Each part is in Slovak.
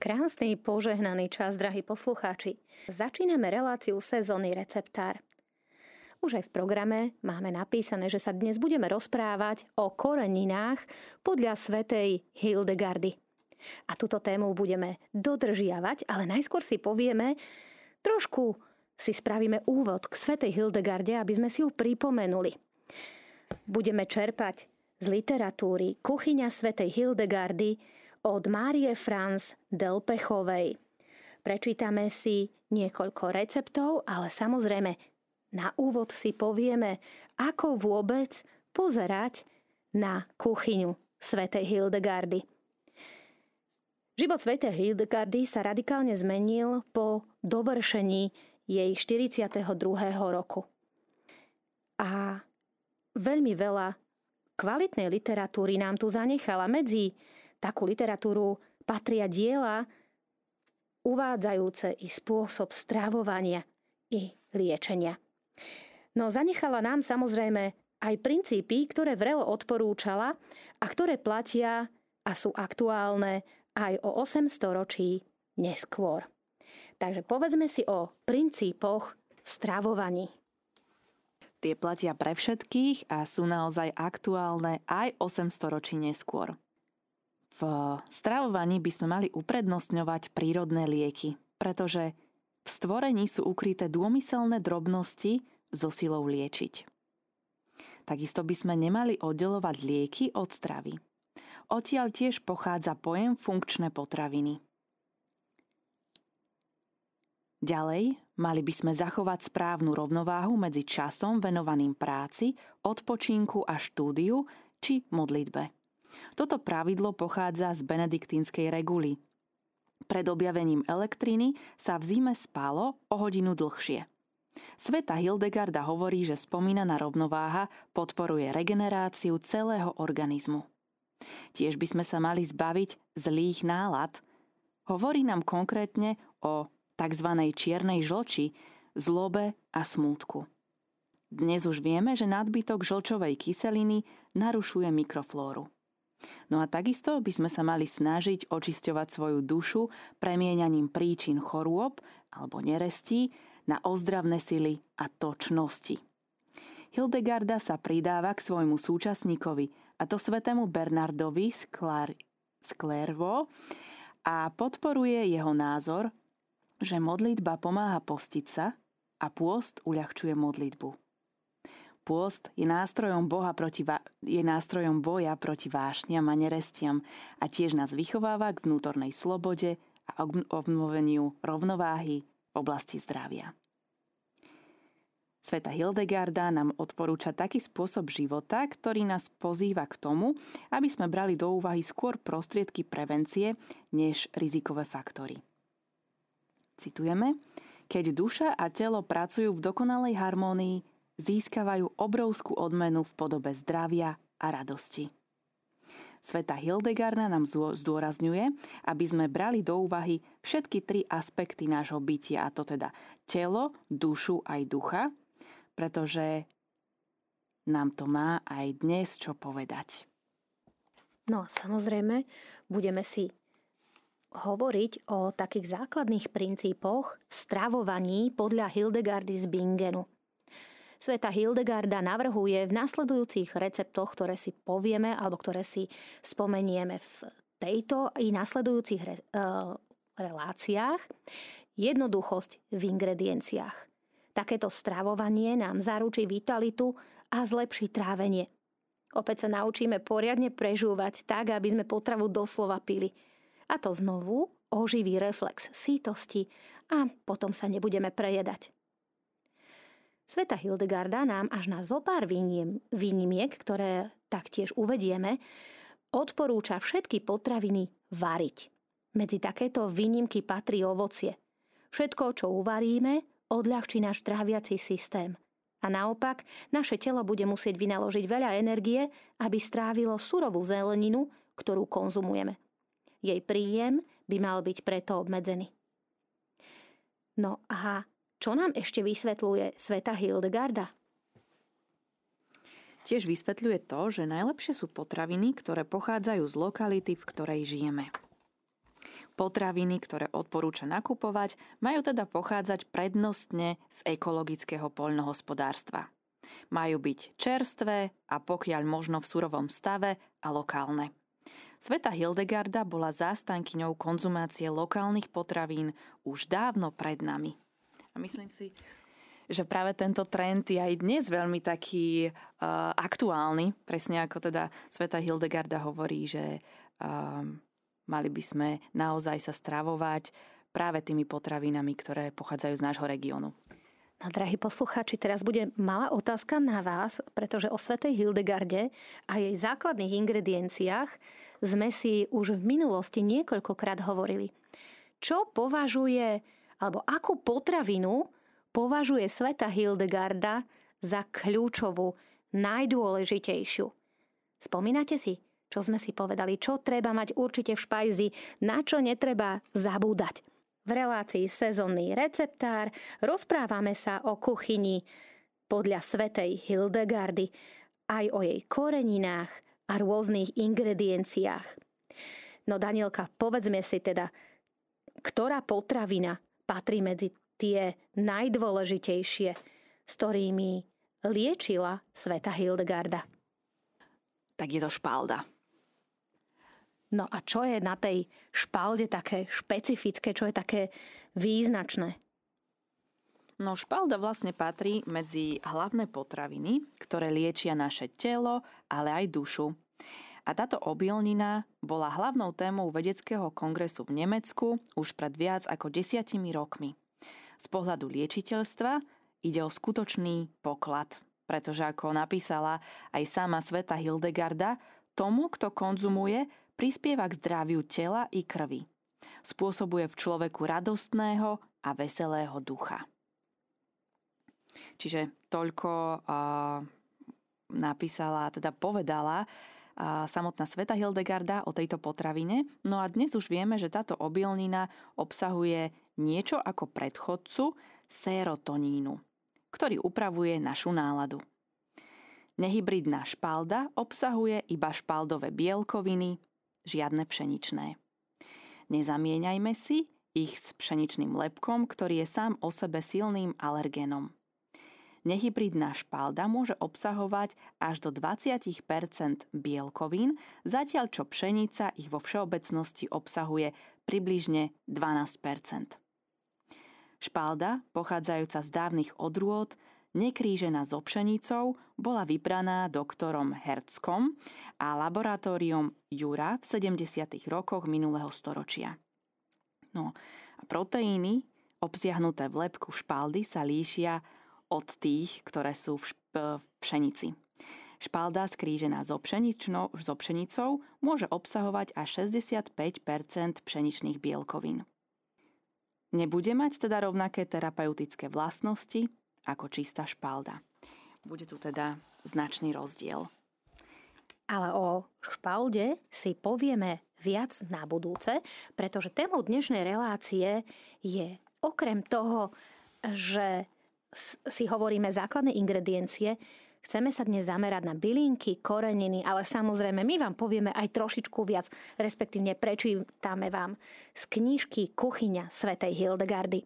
Krásny, požehnaný čas, drahí poslucháči. Začíname reláciu sezóny receptár. Už aj v programe máme napísané, že sa dnes budeme rozprávať o koreninách podľa svetej Hildegardy. A túto tému budeme dodržiavať, ale najskôr si povieme, trošku si spravíme úvod k svetej Hildegarde, aby sme si ju pripomenuli. Budeme čerpať z literatúry Kuchyňa svetej Hildegardy, od Márie Franz Delpechovej. Prečítame si niekoľko receptov, ale samozrejme na úvod si povieme, ako vôbec pozerať na kuchyňu svätej Hildegardy. Život svätej Hildegardy sa radikálne zmenil po dovršení jej 42. roku. A veľmi veľa kvalitnej literatúry nám tu zanechala medzi takú literatúru patria diela uvádzajúce i spôsob strávovania i liečenia. No zanechala nám samozrejme aj princípy, ktoré vrelo odporúčala a ktoré platia a sú aktuálne aj o 800 ročí neskôr. Takže povedzme si o princípoch stravovaní. Tie platia pre všetkých a sú naozaj aktuálne aj 800 ročí neskôr. V stravovaní by sme mali uprednostňovať prírodné lieky, pretože v stvorení sú ukryté dômyselné drobnosti so silou liečiť. Takisto by sme nemali oddelovať lieky od stravy. Odtiaľ tiež pochádza pojem funkčné potraviny. Ďalej, mali by sme zachovať správnu rovnováhu medzi časom venovaným práci, odpočinku a štúdiu či modlitbe. Toto pravidlo pochádza z benediktínskej reguly. Pred objavením elektriny sa v zime spalo o hodinu dlhšie. Sveta Hildegarda hovorí, že spomínaná rovnováha podporuje regeneráciu celého organizmu. Tiež by sme sa mali zbaviť zlých nálad. Hovorí nám konkrétne o tzv. čiernej žlči, zlobe a smútku. Dnes už vieme, že nadbytok žlčovej kyseliny narušuje mikroflóru. No a takisto by sme sa mali snažiť očisťovať svoju dušu premieňaním príčin chorôb alebo nerestí na ozdravné sily a točnosti. Hildegarda sa pridáva k svojmu súčasníkovi, a to svetému Bernardovi z Clairvaux a podporuje jeho názor, že modlitba pomáha postiť sa a pôst uľahčuje modlitbu. Pôst je nástrojom, Boha proti, je nástrojom boja proti vášniam a nerestiam a tiež nás vychováva k vnútornej slobode a obnoveniu rovnováhy v oblasti zdravia. Sveta Hildegarda nám odporúča taký spôsob života, ktorý nás pozýva k tomu, aby sme brali do úvahy skôr prostriedky prevencie než rizikové faktory. Citujeme, keď duša a telo pracujú v dokonalej harmónii, získavajú obrovskú odmenu v podobe zdravia a radosti. Sveta Hildegarda nám zdôrazňuje, aby sme brali do úvahy všetky tri aspekty nášho bytia, a to teda telo, dušu aj ducha, pretože nám to má aj dnes čo povedať. No a samozrejme, budeme si hovoriť o takých základných princípoch stravovaní podľa Hildegardy z Bingenu. Sveta Hildegarda navrhuje v nasledujúcich receptoch, ktoré si povieme alebo ktoré si spomenieme v tejto i nasledujúcich re, uh, reláciách, jednoduchosť v ingredienciách. Takéto stravovanie nám zaručí vitalitu a zlepší trávenie. Opäť sa naučíme poriadne prežúvať tak, aby sme potravu doslova pili. A to znovu oživí reflex sítosti a potom sa nebudeme prejedať. Sveta Hildegarda nám až na zopár výnimiek, ktoré taktiež uvedieme, odporúča všetky potraviny variť. Medzi takéto výnimky patrí ovocie. Všetko, čo uvaríme, odľahčí náš tráviací systém. A naopak, naše telo bude musieť vynaložiť veľa energie, aby strávilo surovú zeleninu, ktorú konzumujeme. Jej príjem by mal byť preto obmedzený. No a čo nám ešte vysvetľuje Sveta Hildegarda? Tiež vysvetľuje to, že najlepšie sú potraviny, ktoré pochádzajú z lokality, v ktorej žijeme. Potraviny, ktoré odporúča nakupovať, majú teda pochádzať prednostne z ekologického poľnohospodárstva. Majú byť čerstvé a pokiaľ možno v surovom stave a lokálne. Sveta Hildegarda bola zástankyňou konzumácie lokálnych potravín už dávno pred nami. A myslím si, že práve tento trend je aj dnes veľmi taký uh, aktuálny, presne ako teda Sveta Hildegarda hovorí, že uh, mali by sme naozaj sa stravovať práve tými potravinami, ktoré pochádzajú z nášho regiónu. No, drahí poslucháči, teraz bude malá otázka na vás, pretože o Svetej Hildegarde a jej základných ingredienciách sme si už v minulosti niekoľkokrát hovorili. Čo považuje, alebo akú potravinu považuje Sveta Hildegarda za kľúčovú, najdôležitejšiu? Spomínate si, čo sme si povedali, čo treba mať určite v špajzi, na čo netreba zabúdať? V relácii Sezónny receptár rozprávame sa o kuchyni podľa svetej Hildegardy, aj o jej koreninách a rôznych ingredienciách. No Danielka, povedzme si teda, ktorá potravina patrí medzi tie najdôležitejšie, s ktorými liečila sveta Hildegarda? Tak je to špalda. No a čo je na tej špalde také špecifické, čo je také význačné? No špalda vlastne patrí medzi hlavné potraviny, ktoré liečia naše telo, ale aj dušu. A táto obilnina bola hlavnou témou vedeckého kongresu v Nemecku už pred viac ako desiatimi rokmi. Z pohľadu liečiteľstva ide o skutočný poklad, pretože ako napísala aj sama sveta Hildegarda, tomu, kto konzumuje, prispieva k zdraviu tela i krvi. Spôsobuje v človeku radostného a veselého ducha. Čiže toľko uh, napísala, teda povedala samotná Sveta Hildegarda o tejto potravine. No a dnes už vieme, že táto obilnina obsahuje niečo ako predchodcu serotonínu, ktorý upravuje našu náladu. Nehybridná špalda obsahuje iba špaldové bielkoviny, žiadne pšeničné. Nezamieňajme si ich s pšeničným lepkom, ktorý je sám o sebe silným alergénom. Nehybridná špalda môže obsahovať až do 20 bielkovín, zatiaľ čo pšenica ich vo všeobecnosti obsahuje približne 12% Špalda, pochádzajúca z dávnych odrôd, nekrížená so pšenicou, bola vybraná doktorom Herckom a laboratóriom Jura v 70. rokoch minulého storočia. No a proteíny obsiahnuté v lepku špaldy sa líšia od tých, ktoré sú v, šp- v pšenici. Špalda skrížená so, so pšenicou môže obsahovať až 65% pšeničných bielkovín. Nebude mať teda rovnaké terapeutické vlastnosti ako čistá špalda. Bude tu teda značný rozdiel. Ale o špalde si povieme viac na budúce, pretože témou dnešnej relácie je okrem toho, že si hovoríme základné ingrediencie, Chceme sa dnes zamerať na bylinky, koreniny, ale samozrejme my vám povieme aj trošičku viac, respektívne prečítame vám z knižky Kuchyňa svätej Hildegardy.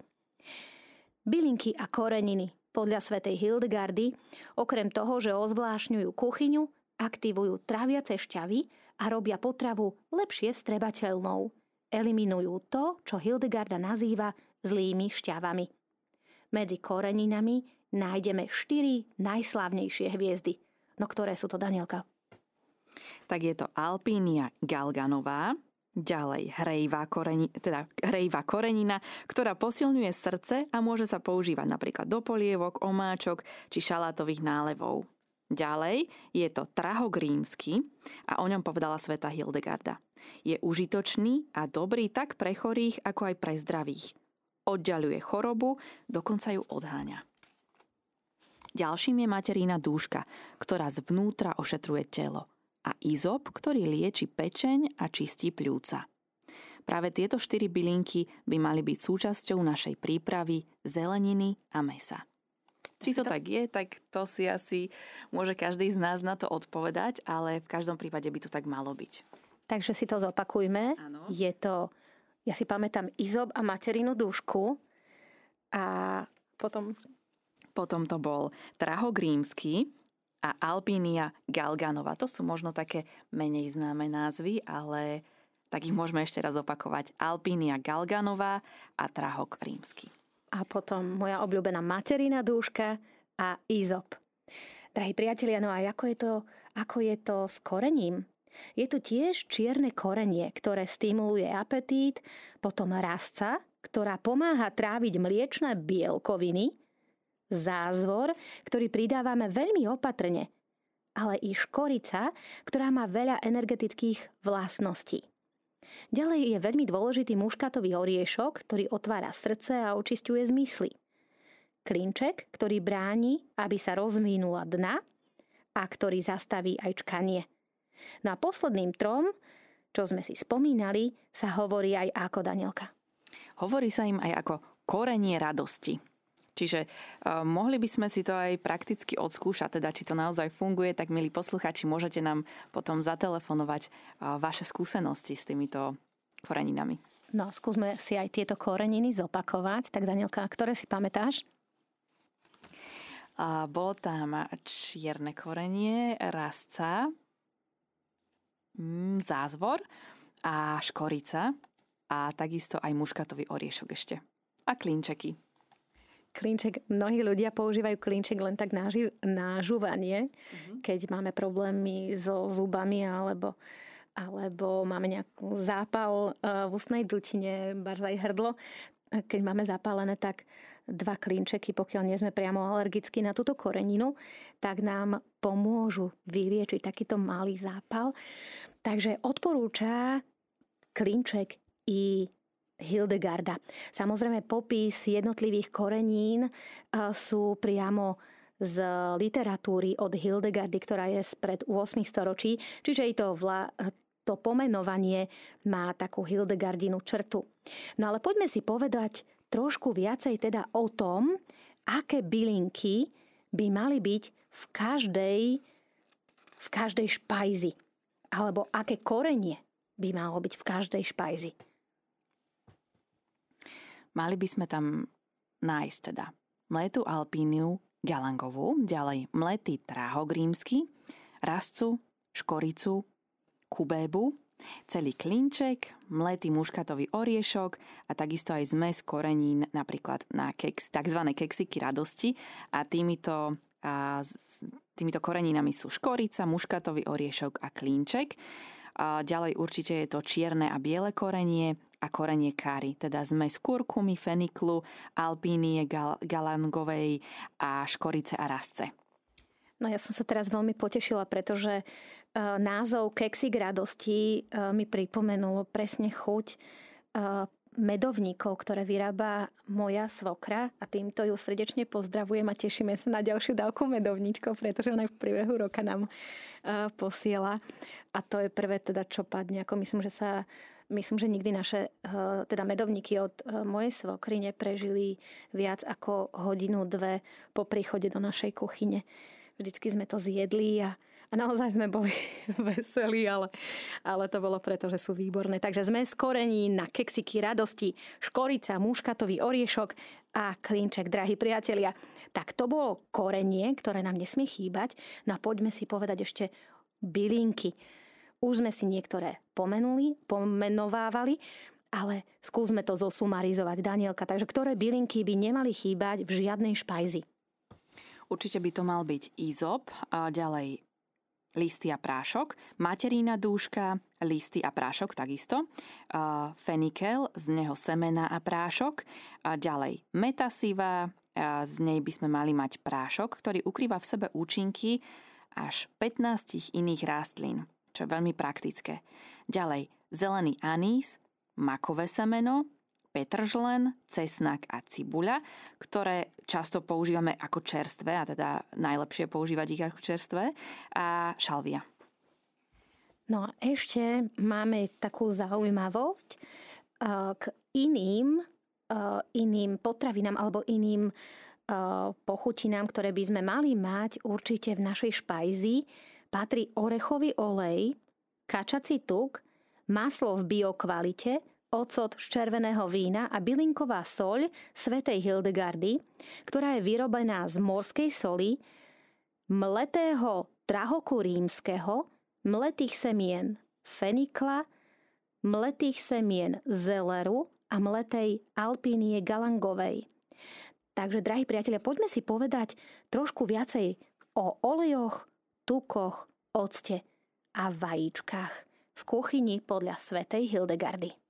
Bylinky a koreniny podľa svätej Hildegardy, okrem toho, že ozvlášňujú kuchyňu, aktivujú traviace šťavy a robia potravu lepšie vstrebateľnou. Eliminujú to, čo Hildegarda nazýva zlými šťavami. Medzi koreninami nájdeme štyri najslávnejšie hviezdy. No ktoré sú to, Danielka? Tak je to Alpínia galganová, Ďalej, hrejvá, koreni, teda hrejvá korenina, ktorá posilňuje srdce a môže sa používať napríklad do polievok, omáčok či šalátových nálevov. Ďalej je to trahok rímsky a o ňom povedala sveta Hildegarda. Je užitočný a dobrý tak pre chorých, ako aj pre zdravých. Oddialuje chorobu, dokonca ju odháňa. Ďalším je materína dúška, ktorá zvnútra ošetruje telo a izop, ktorý lieči pečeň a čistí pľúca. Práve tieto štyri bylinky by mali byť súčasťou našej prípravy zeleniny a mesa. Či to tak je, tak to si asi môže každý z nás na to odpovedať, ale v každom prípade by to tak malo byť. Takže si to zopakujme. Ano. Je to ja si pamätám izob a materinu dúšku a potom... Potom to bol Trahogrímsky a Alpínia Galganova. To sú možno také menej známe názvy, ale tak ich môžeme ešte raz opakovať. Alpínia Galganova a Trahok rímsky. A potom moja obľúbená materina dúška a izop. Drahí priatelia, no a ako je to, ako je to s korením? Je tu tiež čierne korenie, ktoré stimuluje apetít, potom rastca, ktorá pomáha tráviť mliečne bielkoviny, zázvor, ktorý pridávame veľmi opatrne, ale i škorica, ktorá má veľa energetických vlastností. Ďalej je veľmi dôležitý muškatový oriešok, ktorý otvára srdce a očistuje zmysly. Klinček, ktorý bráni, aby sa rozvinula dna a ktorý zastaví aj čkanie. No a posledným trom, čo sme si spomínali, sa hovorí aj ako Danielka. Hovorí sa im aj ako korenie radosti. Čiže uh, mohli by sme si to aj prakticky odskúšať, teda či to naozaj funguje, tak milí posluchači, môžete nám potom zatelefonovať uh, vaše skúsenosti s týmito koreninami. No, skúsme si aj tieto koreniny zopakovať. Tak Danielka, ktoré si pamätáš? A bolo tam čierne korenie, rastca, mm, zázvor a škorica a takisto aj muškatový oriešok ešte. A klinčeky. Klinček, mnohí ľudia používajú klinček len tak na, ži- na žúvanie, uh-huh. keď máme problémy so zubami alebo, alebo máme nejaký zápal uh, v ústnej dutine, barzaj hrdlo. Keď máme zapálené, tak dva klinčeky, pokiaľ nie sme priamo alergickí na túto koreninu, tak nám pomôžu vyliečiť takýto malý zápal. Takže odporúča klinček i Hildegarda. Samozrejme, popis jednotlivých korenín sú priamo z literatúry od Hildegardy, ktorá je spred 8 storočí, čiže i to, vla, to pomenovanie má takú Hildegardinu črtu. No ale poďme si povedať trošku viacej teda o tom, aké bylinky by mali byť v každej, v každej špajzi. Alebo aké korenie by malo byť v každej špajzi. Mali by sme tam nájsť teda mletú alpíniu galangovú, ďalej mletý tráhok rímsky, rastcu, škoricu, kubébu, celý klinček, mletý muškatový oriešok a takisto aj zmes korenín napríklad na keks, tzv. keksiky radosti a týmito, a, týmito koreninami sú škorica, muškatový oriešok a klinček. A ďalej určite je to čierne a biele korenie a korenie káry, teda zmes kurkumy, feniklu, alpínie, gal- galangovej a škorice a rastce. No ja som sa teraz veľmi potešila, pretože e, názov Keksik radosti e, mi pripomenulo presne chuť e, medovníkov, ktoré vyrába moja svokra a týmto ju srdečne pozdravujem a tešíme sa na ďalšiu dávku medovníčkov, pretože ona v priebehu roka nám posiela a to je prvé teda, čo padne. Ako myslím, že sa myslím, že nikdy naše teda medovníky od mojej svokry neprežili viac ako hodinu, dve po príchode do našej kuchyne. Vždycky sme to zjedli a, a naozaj sme boli veselí, ale, ale to bolo preto, že sú výborné. Takže sme z korení na keksiky radosti, škorica, muškatový oriešok a klinček, drahí priatelia. Tak to bolo korenie, ktoré nám nesmie chýbať. No a poďme si povedať ešte bylinky. Už sme si niektoré pomenuli, pomenovávali, ale skúsme to zosumarizovať, Danielka. Takže ktoré bylinky by nemali chýbať v žiadnej špajzi? Určite by to mal byť izop, a ďalej listy a prášok, materína dúška, listy a prášok takisto, fenikel, z neho semena a prášok, a ďalej metasiva, a z nej by sme mali mať prášok, ktorý ukrýva v sebe účinky až 15 iných rastlín, čo je veľmi praktické. Ďalej zelený anís, makové semeno, petržlen, cesnak a cibuľa, ktoré často používame ako čerstvé, a teda najlepšie používať ich ako čerstvé, a šalvia. No a ešte máme takú zaujímavosť k iným, iným potravinám alebo iným pochutinám, ktoré by sme mali mať určite v našej špajzi, patrí orechový olej, kačací tuk, maslo v biokvalite, ocot z červeného vína a bylinková soľ svätej Hildegardy, ktorá je vyrobená z morskej soli, mletého trahoku rímskeho, mletých semien fenikla, mletých semien zeleru a mletej alpínie galangovej. Takže, drahí priatelia, poďme si povedať trošku viacej o olejoch, tukoch, octe a vajíčkach v kuchyni podľa svätej Hildegardy.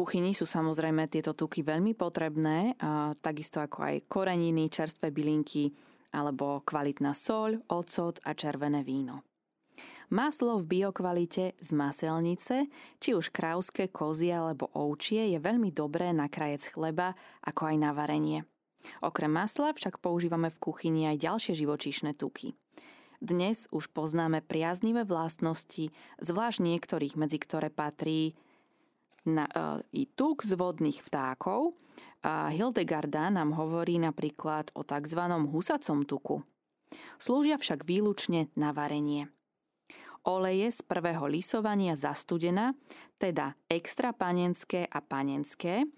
Kuchyni sú samozrejme tieto tuky veľmi potrebné, takisto ako aj koreniny, čerstvé bylinky alebo kvalitná soľ, ocot a červené víno. Maslo v biokvalite z maselnice, či už krauské, kozie alebo ovčie, je veľmi dobré na krajec chleba, ako aj na varenie. Okrem masla však používame v kuchyni aj ďalšie živočíšne tuky. Dnes už poznáme priaznivé vlastnosti, zvlášť niektorých, medzi ktoré patrí na, e, i tuk z vodných vtákov. A Hildegarda nám hovorí napríklad o tzv. husacom tuku. Slúžia však výlučne na varenie oleje z prvého lisovania zastudená, teda extra panenské a panenské,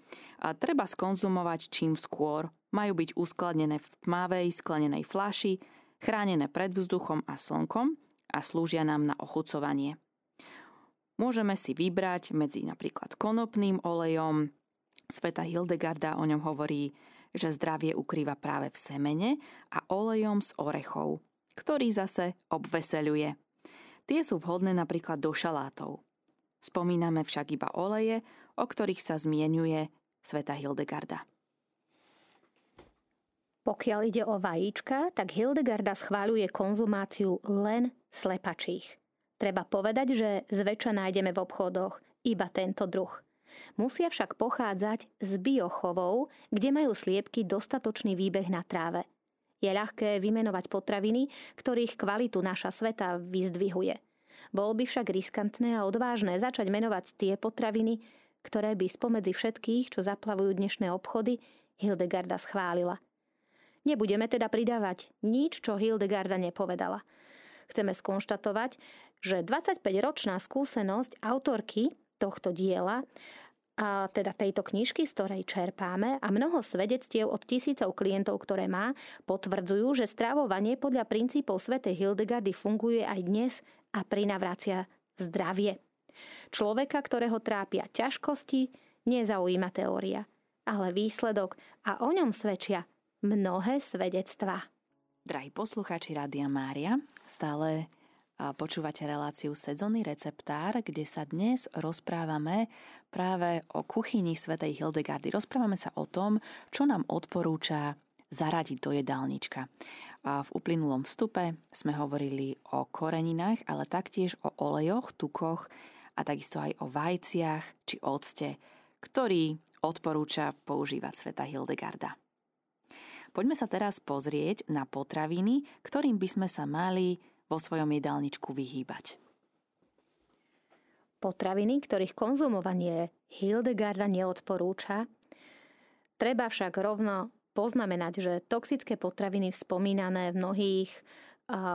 a treba skonzumovať čím skôr. Majú byť uskladnené v tmavej sklenenej flaši, chránené pred vzduchom a slnkom a slúžia nám na ochucovanie. Môžeme si vybrať medzi napríklad konopným olejom. Sveta Hildegarda o ňom hovorí, že zdravie ukrýva práve v semene a olejom z orechov, ktorý zase obveseluje. Tie sú vhodné napríklad do šalátov. Spomíname však iba oleje, o ktorých sa zmienuje Sveta Hildegarda. Pokiaľ ide o vajíčka, tak Hildegarda schváľuje konzumáciu len slepačích. Treba povedať, že zväčša nájdeme v obchodoch iba tento druh. Musia však pochádzať z biochovov, kde majú sliepky dostatočný výbeh na tráve. Je ľahké vymenovať potraviny, ktorých kvalitu naša sveta vyzdvihuje. Bolo by však riskantné a odvážne začať menovať tie potraviny, ktoré by spomedzi všetkých, čo zaplavujú dnešné obchody, Hildegarda schválila. Nebudeme teda pridávať nič, čo Hildegarda nepovedala. Chceme skonštatovať, že 25-ročná skúsenosť autorky tohto diela a teda tejto knižky, z ktorej čerpáme a mnoho svedectiev od tisícov klientov, ktoré má, potvrdzujú, že stravovanie podľa princípov svätej Hildegardy funguje aj dnes a prinavracia zdravie. Človeka, ktorého trápia ťažkosti, nezaujíma teória, ale výsledok a o ňom svedčia mnohé svedectvá. Drahí poslucháči Rádia Mária, stále Počúvate reláciu Sezónny receptár, kde sa dnes rozprávame práve o kuchyni svätej Hildegardy. Rozprávame sa o tom, čo nám odporúča zaradiť do jedálnička. V uplynulom vstupe sme hovorili o koreninách, ale taktiež o olejoch, tukoch a takisto aj o vajciach či octe, ktorý odporúča používať sveta Hildegarda. Poďme sa teraz pozrieť na potraviny, ktorým by sme sa mali vo svojom jedálničku vyhýbať. Potraviny, ktorých konzumovanie Hildegarda neodporúča, treba však rovno poznamenať, že toxické potraviny spomínané v mnohých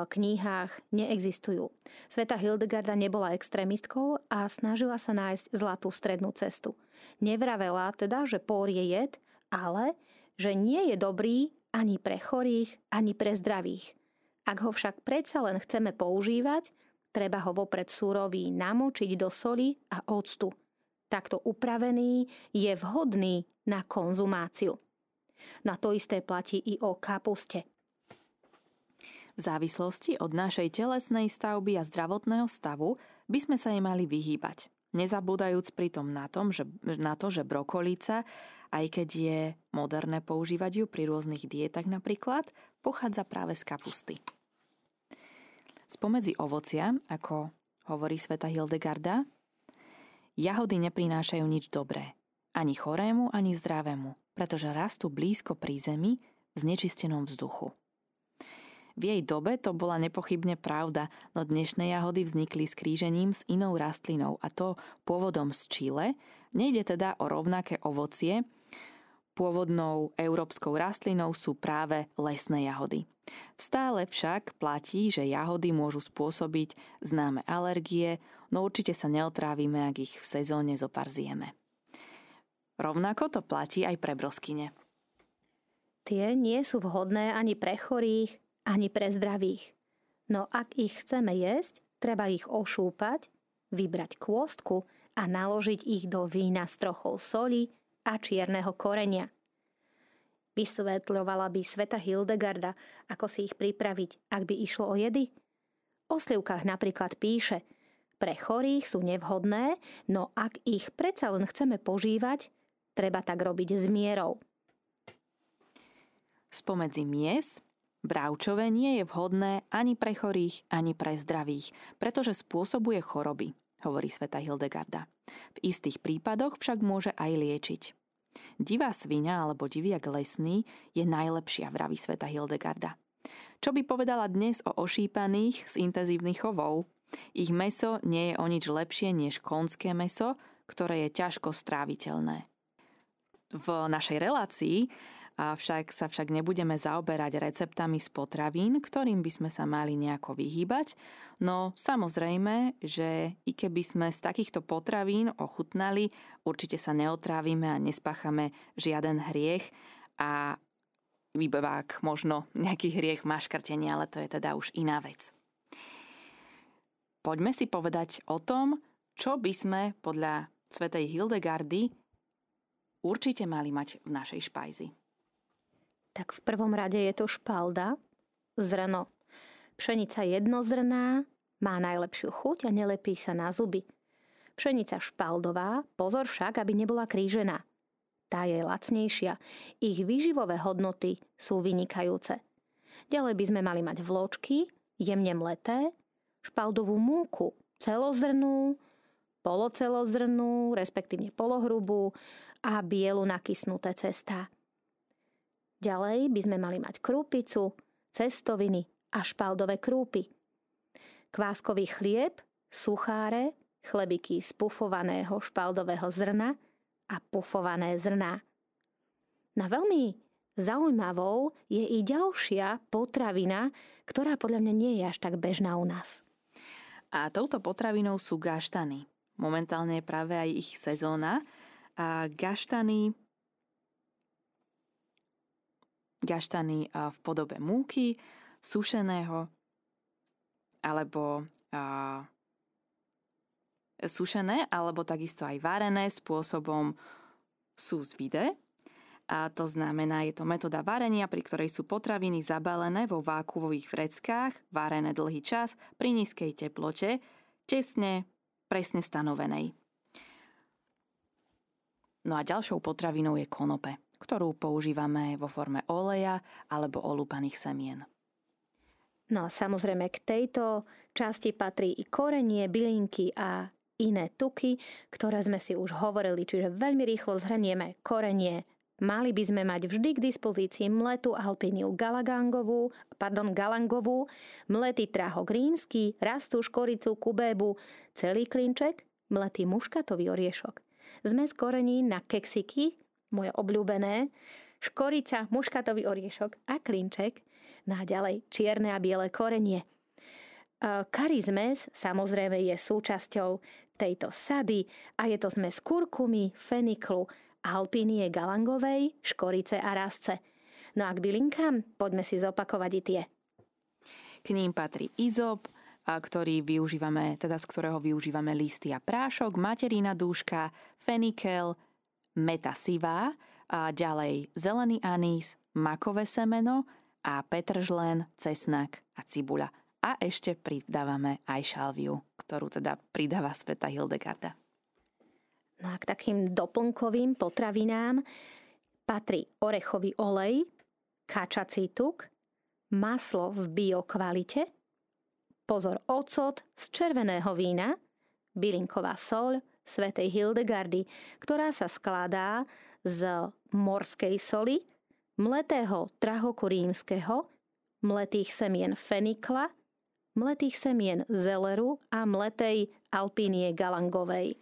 knihách neexistujú. Sveta Hildegarda nebola extrémistkou a snažila sa nájsť zlatú strednú cestu. Nevravela teda, že pór je jed, ale že nie je dobrý ani pre chorých, ani pre zdravých. Ak ho však predsa len chceme používať, treba ho vopred súrový namočiť do soli a octu. Takto upravený je vhodný na konzumáciu. Na to isté platí i o kapuste. V závislosti od našej telesnej stavby a zdravotného stavu by sme sa nemali vyhýbať. Nezabúdajúc pritom na, tom, že, na to, že brokolica, aj keď je moderné používať ju pri rôznych dietach napríklad, pochádza práve z kapusty. Spomedzi ovocia, ako hovorí sveta Hildegarda, jahody neprinášajú nič dobré, ani chorému, ani zdravému, pretože rastú blízko pri zemi v znečistenom vzduchu. V jej dobe to bola nepochybne pravda, no dnešné jahody vznikli skrížením s inou rastlinou a to pôvodom z Čile. Nejde teda o rovnaké ovocie, pôvodnou európskou rastlinou sú práve lesné jahody. Stále však platí, že jahody môžu spôsobiť známe alergie, no určite sa neotrávime, ak ich v sezóne zopár zjeme. Rovnako to platí aj pre broskyne. Tie nie sú vhodné ani pre chorých, ani pre zdravých. No ak ich chceme jesť, treba ich ošúpať, vybrať kôstku a naložiť ich do vína s trochou soli a čierneho korenia. Vysvetľovala by sveta Hildegarda, ako si ich pripraviť, ak by išlo o jedy? O slivkách napríklad píše, pre chorých sú nevhodné, no ak ich predsa len chceme požívať, treba tak robiť s mierou. Spomedzi mies bravčové nie je vhodné ani pre chorých, ani pre zdravých, pretože spôsobuje choroby, hovorí sveta Hildegarda. V istých prípadoch však môže aj liečiť. Divá svinia alebo diviak lesný je najlepšia, vraví sveta Hildegarda. Čo by povedala dnes o ošípaných z intenzívnych chovov? Ich meso nie je o nič lepšie než konské meso, ktoré je ťažko stráviteľné. V našej relácii Avšak sa však nebudeme zaoberať receptami z potravín, ktorým by sme sa mali nejako vyhýbať, no samozrejme, že i keby sme z takýchto potravín ochutnali, určite sa neotrávime a nespáchame žiaden hriech a vybevák možno nejaký hriech maškrtenia, ale to je teda už iná vec. Poďme si povedať o tom, čo by sme podľa svätej Hildegardy určite mali mať v našej špajzi tak v prvom rade je to špalda, zrno. Pšenica jednozrná má najlepšiu chuť a nelepí sa na zuby. Pšenica špaldová, pozor však, aby nebola krížená. Tá je lacnejšia. Ich výživové hodnoty sú vynikajúce. Ďalej by sme mali mať vločky, jemne mleté, špaldovú múku, celozrnú, polocelozrnú, respektívne polohrubú a bielu nakysnuté cestá. Ďalej by sme mali mať krúpicu, cestoviny a špaldové krúpy. Kváskový chlieb, sucháre, chlebiky z pufovaného špaldového zrna a pufované zrná. Na veľmi zaujímavou je i ďalšia potravina, ktorá podľa mňa nie je až tak bežná u nás. A touto potravinou sú gaštany. Momentálne je práve aj ich sezóna. A gaštany gaštany v podobe múky, sušeného alebo a, sušené, alebo takisto aj varené spôsobom sous vide. A to znamená, je to metóda varenia, pri ktorej sú potraviny zabalené vo vákuvových vreckách, varené dlhý čas pri nízkej teplote, tesne, presne stanovenej. No a ďalšou potravinou je konope ktorú používame vo forme oleja alebo olúpaných semien. No a samozrejme k tejto časti patrí i korenie, bylinky a iné tuky, ktoré sme si už hovorili, čiže veľmi rýchlo zhrnieme korenie. Mali by sme mať vždy k dispozícii mletu alpiniu galagangovú, pardon, galangovú, mletý trahok rímsky, rastú škoricu, kubébu, celý klinček, mletý muškatový oriešok. Zmes korení na keksiky, moje obľúbené, škorica, muškatový oriešok a klinček, no a ďalej čierne a biele korenie. Curry zmes samozrejme je súčasťou tejto sady a je to zmes kurkumy, feniklu, alpínie galangovej, škorice a rastce. No a k bylinkám poďme si zopakovať i tie. K ním patrí izop, ktorý využívame, teda z ktorého využívame listy a prášok, materina dúška, fenikel, meta sivá a ďalej zelený anís, makové semeno a petržlen, cesnak a cibuľa. A ešte pridávame aj šalviu, ktorú teda pridáva sveta Hildegarda. No a k takým doplnkovým potravinám patrí orechový olej, kačací tuk, maslo v biokvalite, pozor ocot z červeného vína, bylinková soľ, svätej Hildegardy, ktorá sa skladá z morskej soli, mletého trahoku rímskeho, mletých semien fenikla, mletých semien zeleru a mletej alpínie galangovej.